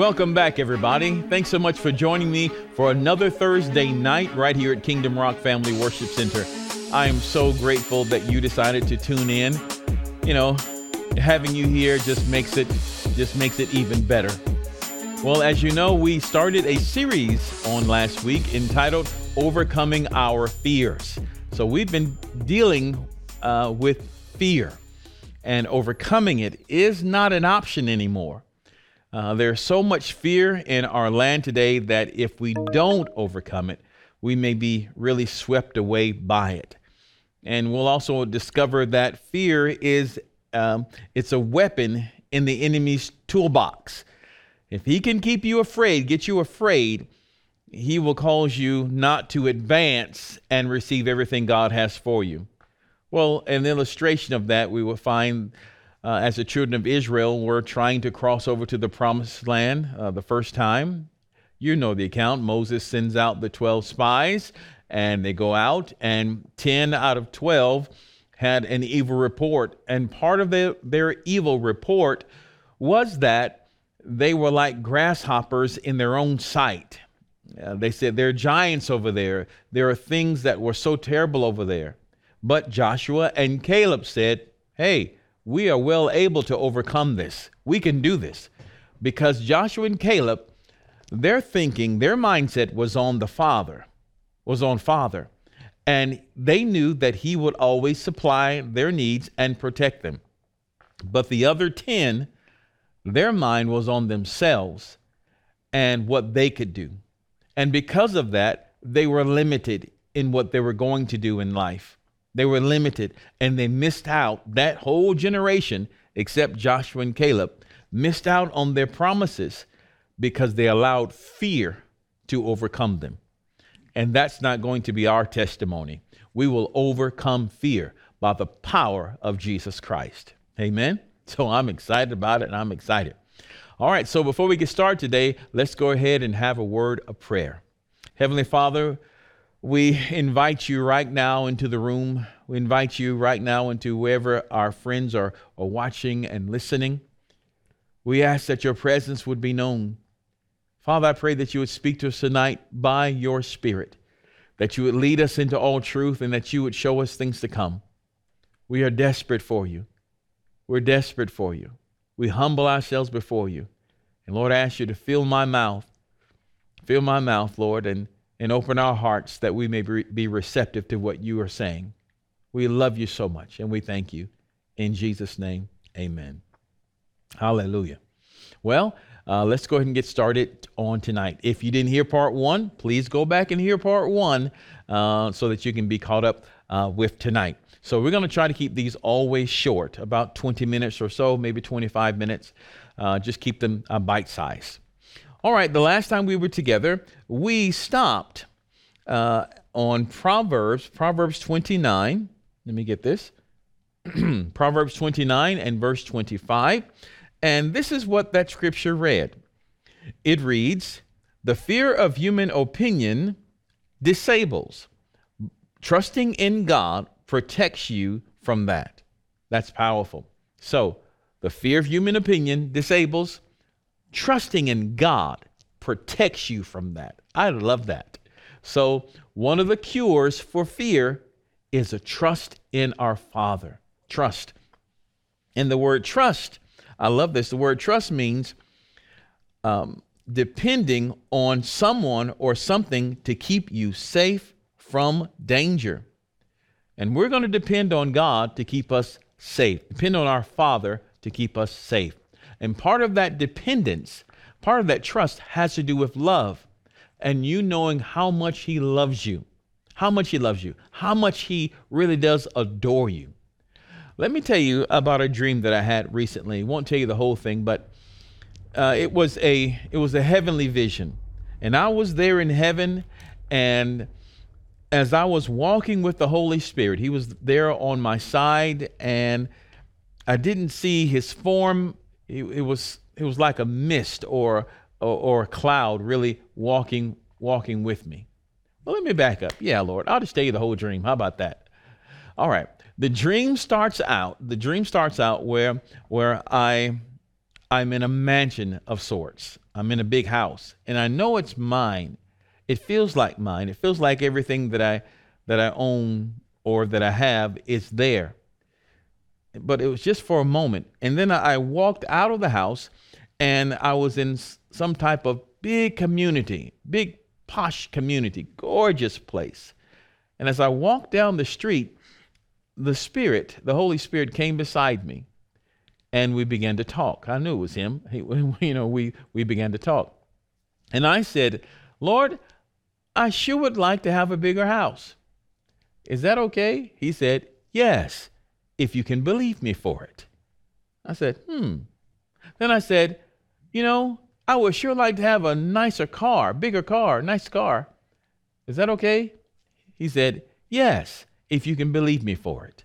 Welcome back, everybody. Thanks so much for joining me for another Thursday night right here at Kingdom Rock Family Worship Center. I am so grateful that you decided to tune in. You know, having you here just makes it just makes it even better. Well, as you know, we started a series on last week entitled Overcoming Our Fears. So we've been dealing uh, with fear, and overcoming it is not an option anymore. Uh, there's so much fear in our land today that if we don't overcome it, we may be really swept away by it. And we'll also discover that fear is um, it's a weapon in the enemy's toolbox. If he can keep you afraid, get you afraid, he will cause you not to advance and receive everything God has for you. Well, an illustration of that we will find uh, as the children of Israel were trying to cross over to the promised land uh, the first time. You know the account. Moses sends out the 12 spies, and they go out, and 10 out of 12 had an evil report. And part of the, their evil report was that they were like grasshoppers in their own sight. Uh, they said, There are giants over there. There are things that were so terrible over there. But Joshua and Caleb said, Hey, we are well able to overcome this. We can do this. Because Joshua and Caleb, their thinking, their mindset was on the Father, was on Father. And they knew that He would always supply their needs and protect them. But the other 10, their mind was on themselves and what they could do. And because of that, they were limited in what they were going to do in life. They were limited and they missed out. That whole generation, except Joshua and Caleb, missed out on their promises because they allowed fear to overcome them. And that's not going to be our testimony. We will overcome fear by the power of Jesus Christ. Amen. So I'm excited about it and I'm excited. All right, so before we get started today, let's go ahead and have a word of prayer. Heavenly Father, we invite you right now into the room. We invite you right now into wherever our friends are, are watching and listening. We ask that your presence would be known. Father, I pray that you would speak to us tonight by your Spirit, that you would lead us into all truth, and that you would show us things to come. We are desperate for you. We're desperate for you. We humble ourselves before you. And Lord, I ask you to fill my mouth. Fill my mouth, Lord, and, and open our hearts that we may be receptive to what you are saying. We love you so much, and we thank you. In Jesus' name, amen. Hallelujah. Well, uh, let's go ahead and get started on tonight. If you didn't hear part one, please go back and hear part one uh, so that you can be caught up uh, with tonight. So we're going to try to keep these always short, about 20 minutes or so, maybe 25 minutes. Uh, just keep them uh, bite size. All right, the last time we were together, we stopped uh, on Proverbs, Proverbs 29. Let me get this. Proverbs 29 and verse 25. And this is what that scripture read it reads, The fear of human opinion disables. Trusting in God protects you from that. That's powerful. So, the fear of human opinion disables. Trusting in God protects you from that. I love that. So, one of the cures for fear is a trust in our Father. Trust. And the word trust I love this. The word trust means um, depending on someone or something to keep you safe from danger. And we're going to depend on God to keep us safe, depend on our Father to keep us safe. And part of that dependence, part of that trust has to do with love and you knowing how much He loves you, how much He loves you, how much He really does adore you. Let me tell you about a dream that I had recently. Won't tell you the whole thing, but uh, it was a it was a heavenly vision, and I was there in heaven, and as I was walking with the Holy Spirit, He was there on my side, and I didn't see His form. It, it was it was like a mist or, or or a cloud, really walking walking with me. Well, let me back up. Yeah, Lord, I'll just tell you the whole dream. How about that? All right the dream starts out the dream starts out where where i I'm in a mansion of sorts. I'm in a big house, and I know it's mine. It feels like mine. It feels like everything that I that I own or that I have is there. But it was just for a moment, and then I walked out of the house, and I was in some type of big community, big posh community, gorgeous place. And as I walked down the street, the Spirit, the Holy Spirit, came beside me and we began to talk. I knew it was him. He, you know, we, we began to talk. And I said, Lord, I sure would like to have a bigger house. Is that okay? He said, Yes, if you can believe me for it. I said, Hmm. Then I said, You know, I would sure like to have a nicer car, bigger car, nice car. Is that okay? He said, Yes, if you can believe me for it.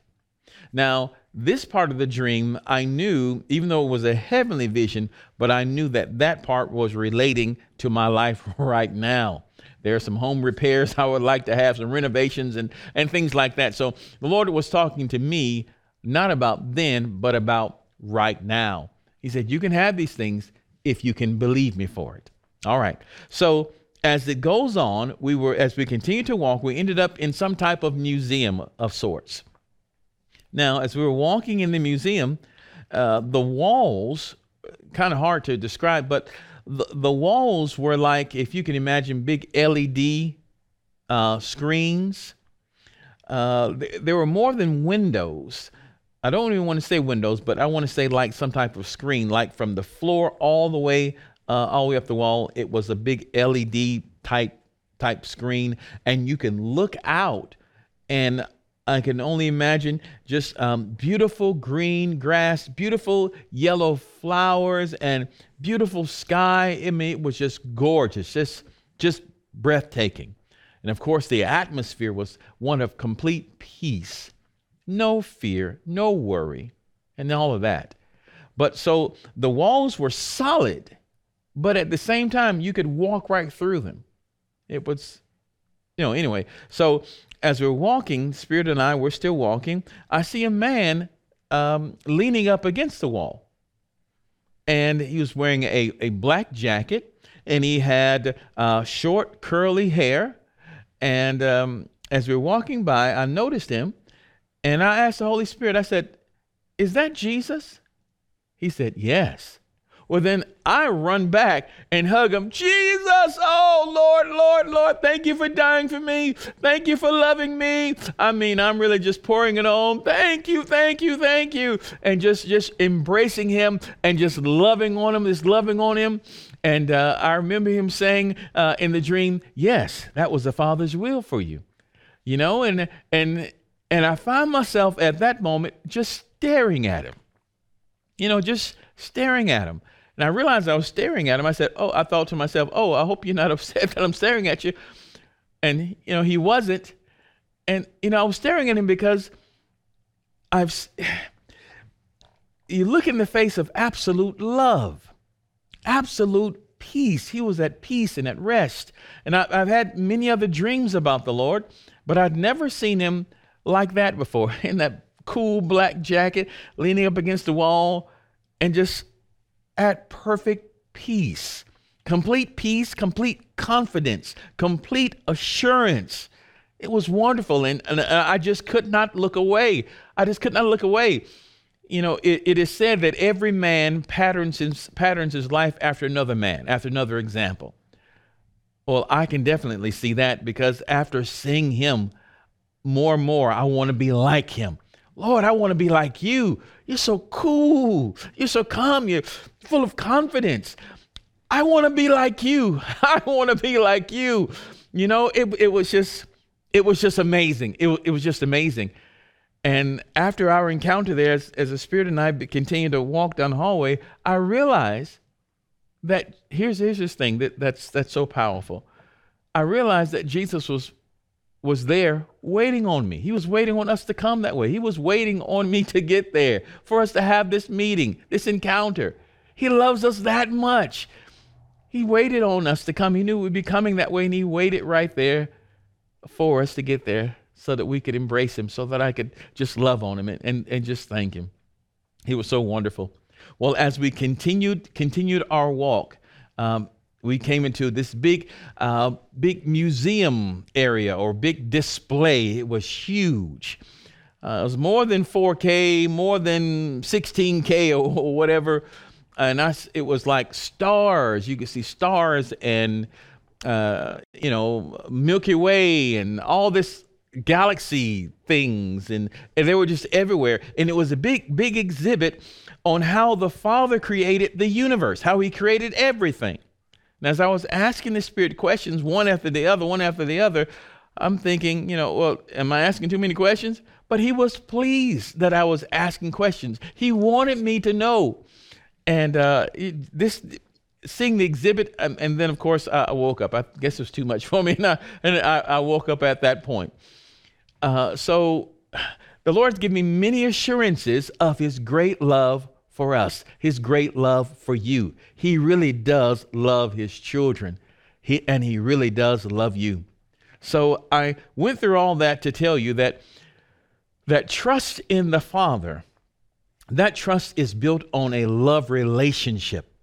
Now, this part of the dream, I knew, even though it was a heavenly vision, but I knew that that part was relating to my life right now. There are some home repairs I would like to have, some renovations and, and things like that. So the Lord was talking to me, not about then, but about right now. He said, You can have these things if you can believe me for it. All right. So as it goes on, we were, as we continued to walk, we ended up in some type of museum of sorts. Now, as we were walking in the museum, uh, the walls, kind of hard to describe, but the, the walls were like, if you can imagine, big LED uh, screens. Uh, th- there were more than windows. I don't even want to say windows, but I want to say like some type of screen, like from the floor all the way, uh, all the way up the wall. It was a big LED type type screen, and you can look out and I can only imagine just um, beautiful green grass, beautiful yellow flowers, and beautiful sky. I mean, it was just gorgeous, just just breathtaking. And of course, the atmosphere was one of complete peace, no fear, no worry, and all of that. But so the walls were solid, but at the same time, you could walk right through them. It was, you know, anyway. So as we're walking, Spirit and I, we're still walking, I see a man um, leaning up against the wall. And he was wearing a, a black jacket and he had uh, short, curly hair. And um, as we were walking by, I noticed him and I asked the Holy Spirit, I said, Is that Jesus? He said, Yes. Well, then I run back and hug him. Jesus, oh Lord, Lord, Lord, thank you for dying for me. Thank you for loving me. I mean, I'm really just pouring it on. Thank you, thank you, thank you. And just just embracing him and just loving on him, just loving on him. And uh, I remember him saying uh, in the dream, "Yes, that was the Father's will for you." You know, and and and I find myself at that moment just staring at him. You know, just staring at him. And I realized I was staring at him. I said, Oh, I thought to myself, Oh, I hope you're not upset that I'm staring at you. And, you know, he wasn't. And, you know, I was staring at him because I've, you look in the face of absolute love, absolute peace. He was at peace and at rest. And I, have had many other dreams about the Lord, but I'd never seen him like that before in that cool black jacket, leaning up against the wall and just at perfect peace. Complete peace, complete confidence, complete assurance. It was wonderful. And, and I just could not look away. I just could not look away. You know, it, it is said that every man patterns his, patterns his life after another man, after another example. Well, I can definitely see that because after seeing him more and more, I want to be like him. Lord, I want to be like you. You're so cool. You're so calm. You're full of confidence. I want to be like you. I want to be like you. You know, it, it was just, it was just amazing. It, it was just amazing. And after our encounter there, as, as the Spirit and I continued to walk down the hallway, I realized that here's, here's this thing that, that's, that's so powerful. I realized that Jesus was was there waiting on me. He was waiting on us to come that way. He was waiting on me to get there, for us to have this meeting, this encounter. He loves us that much. He waited on us to come. He knew we'd be coming that way, and He waited right there for us to get there so that we could embrace Him, so that I could just love on Him and, and, and just thank Him. He was so wonderful. Well, as we continued continued our walk, um, we came into this big, uh, big museum area or big display. It was huge. Uh, it was more than 4K, more than 16K or, or whatever. And I, it was like stars. You could see stars and, uh, you know, Milky Way and all this galaxy things. And, and they were just everywhere. And it was a big, big exhibit on how the Father created the universe, how He created everything. And as I was asking the Spirit questions, one after the other, one after the other, I'm thinking, you know, well, am I asking too many questions? But he was pleased that I was asking questions. He wanted me to know. And uh, this, seeing the exhibit, and, and then of course I woke up. I guess it was too much for me, and I, and I, I woke up at that point. Uh, so the Lord's given me many assurances of His great love for us, his great love for you. He really does love his children, he, and he really does love you. So I went through all that to tell you that that trust in the Father, that trust is built on a love relationship.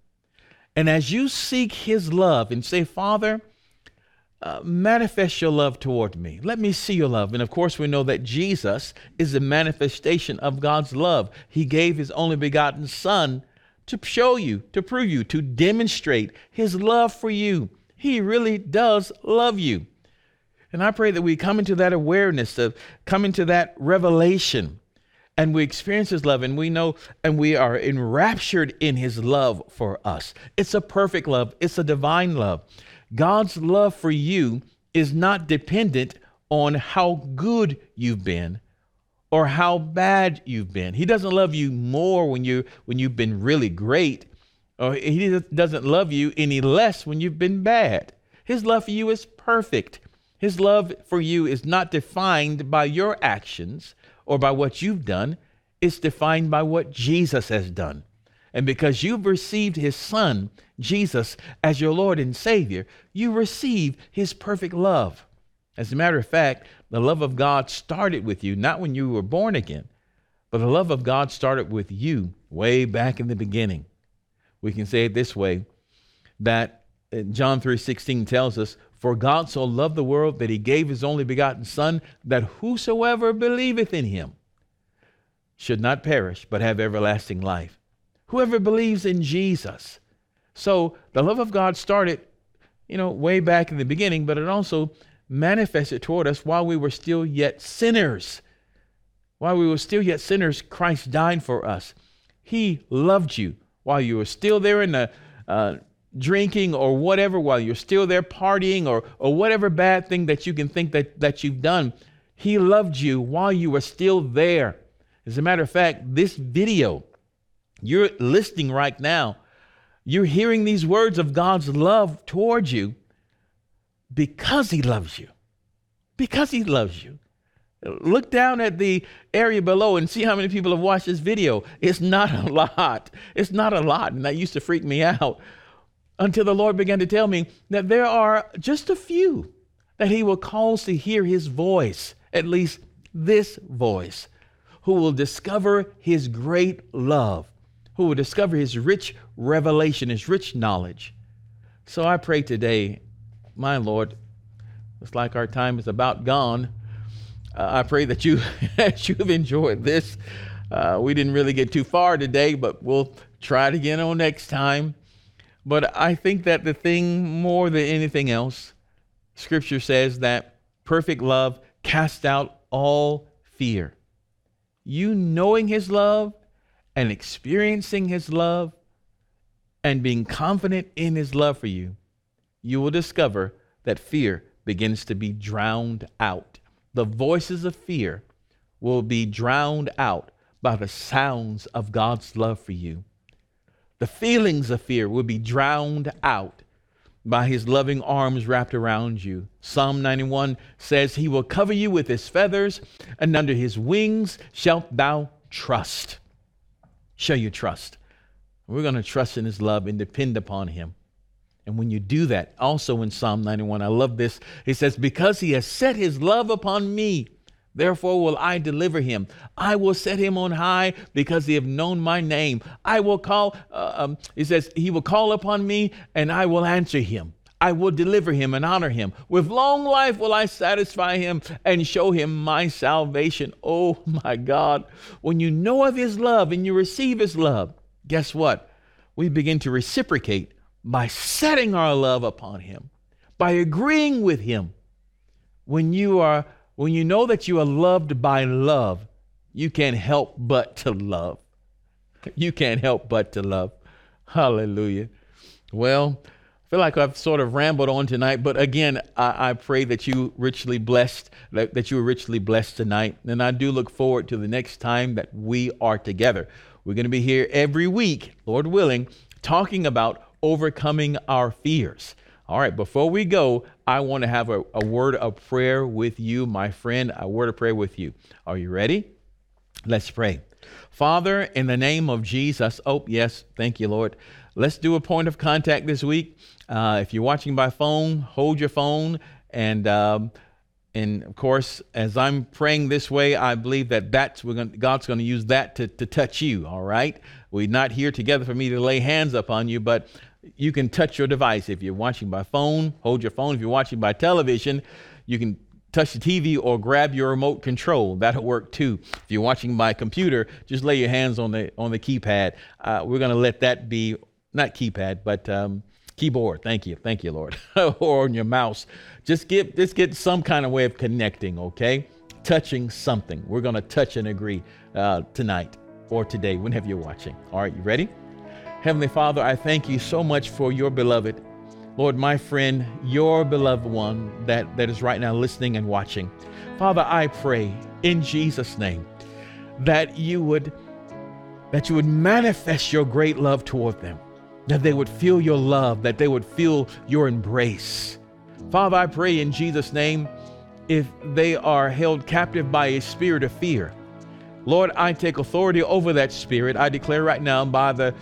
And as you seek his love and say, Father, uh, manifest your love toward me. Let me see your love. And of course, we know that Jesus is a manifestation of God's love. He gave his only begotten Son to show you, to prove you, to demonstrate his love for you. He really does love you. And I pray that we come into that awareness, of come into that revelation, and we experience his love, and we know and we are enraptured in his love for us. It's a perfect love, it's a divine love. God's love for you is not dependent on how good you've been or how bad you've been. He doesn't love you more when you when you've been really great, or he doesn't love you any less when you've been bad. His love for you is perfect. His love for you is not defined by your actions or by what you've done. It's defined by what Jesus has done. And because you've received his son, Jesus, as your Lord and Savior, you receive his perfect love. As a matter of fact, the love of God started with you, not when you were born again, but the love of God started with you way back in the beginning. We can say it this way that uh, John 3:16 tells us, "For God so loved the world that he gave his only begotten son that whosoever believeth in him should not perish but have everlasting life." Whoever believes in Jesus. So the love of God started, you know, way back in the beginning, but it also manifested toward us while we were still yet sinners. While we were still yet sinners, Christ died for us. He loved you while you were still there in the uh, drinking or whatever, while you're still there partying or, or whatever bad thing that you can think that, that you've done. He loved you while you were still there. As a matter of fact, this video you're listening right now. You're hearing these words of God's love towards you because He loves you. Because He loves you. Look down at the area below and see how many people have watched this video. It's not a lot. It's not a lot. And that used to freak me out until the Lord began to tell me that there are just a few that He will cause to hear His voice, at least this voice, who will discover His great love who will discover his rich revelation, his rich knowledge. So I pray today, my Lord, it's like our time is about gone. Uh, I pray that you, that you've enjoyed this. Uh, we didn't really get too far today, but we'll try it again on next time. But I think that the thing more than anything else, Scripture says that perfect love casts out all fear. You knowing His love and experiencing His love and being confident in His love for you, you will discover that fear begins to be drowned out. The voices of fear will be drowned out by the sounds of God's love for you. The feelings of fear will be drowned out by his loving arms wrapped around you. Psalm 91 says, He will cover you with his feathers, and under his wings shalt thou trust show you trust. We're going to trust in his love and depend upon him. And when you do that, also in Psalm 91, I love this. He says, Because he has set his love upon me, Therefore will I deliver him. I will set him on high because He have known my name. I will call, uh, um, it says, he will call upon me and I will answer him. I will deliver him and honor him. With long life will I satisfy him and show him my salvation. Oh my God. When you know of his love and you receive his love, guess what? We begin to reciprocate by setting our love upon him, by agreeing with him. When you are when you know that you are loved by love, you can't help but to love. You can't help but to love. Hallelujah. Well, feel like I've sort of rambled on tonight, but again, I, I pray that you richly blessed, that, that you were richly blessed tonight. And I do look forward to the next time that we are together. We're going to be here every week, Lord willing, talking about overcoming our fears. All right, before we go, I want to have a, a word of prayer with you, my friend, a word of prayer with you. Are you ready? Let's pray. Father, in the name of Jesus, oh, yes, thank you, Lord. Let's do a point of contact this week. Uh, if you're watching by phone, hold your phone. And, um, and of course, as I'm praying this way, I believe that that's we're gonna, God's going to use that to, to touch you, all right? We're not here together for me to lay hands upon you, but you can touch your device. If you're watching by phone, hold your phone. If you're watching by television, you can touch the TV or grab your remote control. That'll work too. If you're watching by computer, just lay your hands on the on the keypad. Uh, we're going to let that be not keypad, but um, keyboard. Thank you, thank you, Lord, or on your mouse. Just get just get some kind of way of connecting. Okay, touching something. We're to touch and agree uh, tonight or today, whenever you're watching. All right, you ready? Heavenly Father, I thank you so much for your beloved. Lord, my friend, your beloved one that, that is right now listening and watching. Father, I pray in Jesus' name that you would that you would manifest your great love toward them, that they would feel your love, that they would feel your embrace. Father, I pray in Jesus' name, if they are held captive by a spirit of fear, Lord, I take authority over that spirit. I declare right now by the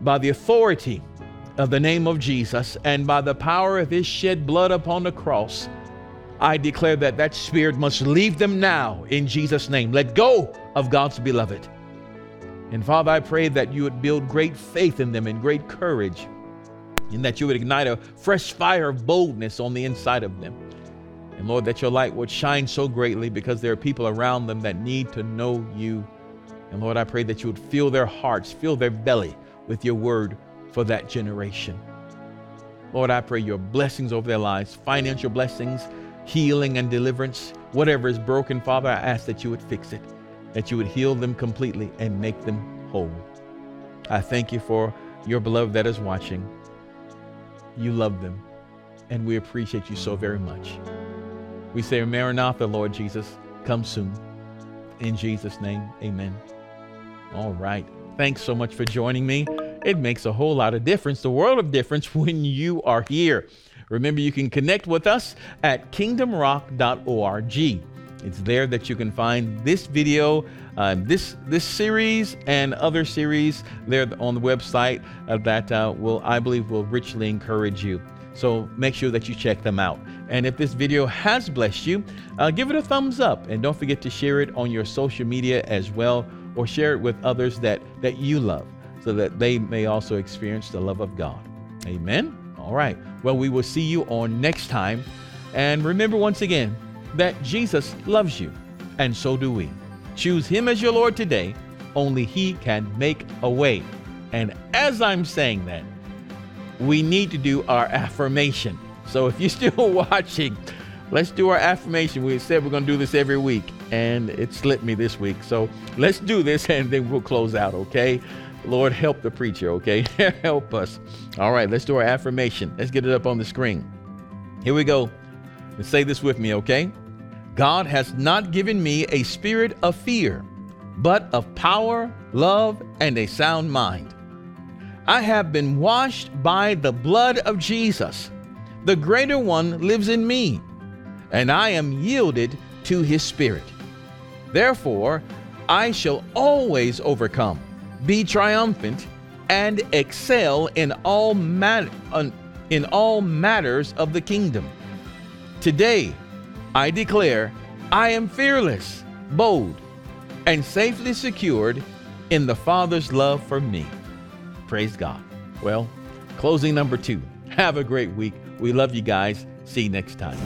by the authority of the name of Jesus and by the power of his shed blood upon the cross, I declare that that spirit must leave them now in Jesus' name. Let go of God's beloved. And Father, I pray that you would build great faith in them and great courage, and that you would ignite a fresh fire of boldness on the inside of them. And Lord, that your light would shine so greatly because there are people around them that need to know you. And Lord, I pray that you would fill their hearts, fill their belly with your word for that generation. Lord, I pray your blessings over their lives, financial blessings, healing and deliverance. Whatever is broken, Father, I ask that you would fix it, that you would heal them completely and make them whole. I thank you for your beloved that is watching. You love them, and we appreciate you so very much. We say, Maranatha, Lord Jesus, come soon. In Jesus' name, amen. All right. Thanks so much for joining me. It makes a whole lot of difference, the world of difference, when you are here. Remember, you can connect with us at kingdomrock.org. It's there that you can find this video, uh, this this series, and other series there on the website uh, that uh, will, I believe, will richly encourage you. So make sure that you check them out. And if this video has blessed you, uh, give it a thumbs up, and don't forget to share it on your social media as well or share it with others that, that you love so that they may also experience the love of God. Amen. All right. Well, we will see you on next time. And remember once again that Jesus loves you, and so do we. Choose Him as your Lord today. Only He can make a way. And as I'm saying that, we need to do our affirmation. So if you're still watching, let's do our affirmation. We said we're going to do this every week and it slipped me this week. So let's do this and then we'll close out, okay? Lord, help the preacher, okay? help us. All right, let's do our affirmation. Let's get it up on the screen. Here we go. Let's say this with me, okay? God has not given me a spirit of fear, but of power, love, and a sound mind. I have been washed by the blood of Jesus. The greater one lives in me, and I am yielded to his spirit. Therefore, I shall always overcome, be triumphant, and excel in all, mat- in all matters of the kingdom. Today, I declare I am fearless, bold, and safely secured in the Father's love for me. Praise God. Well, closing number two. Have a great week. We love you guys. See you next time.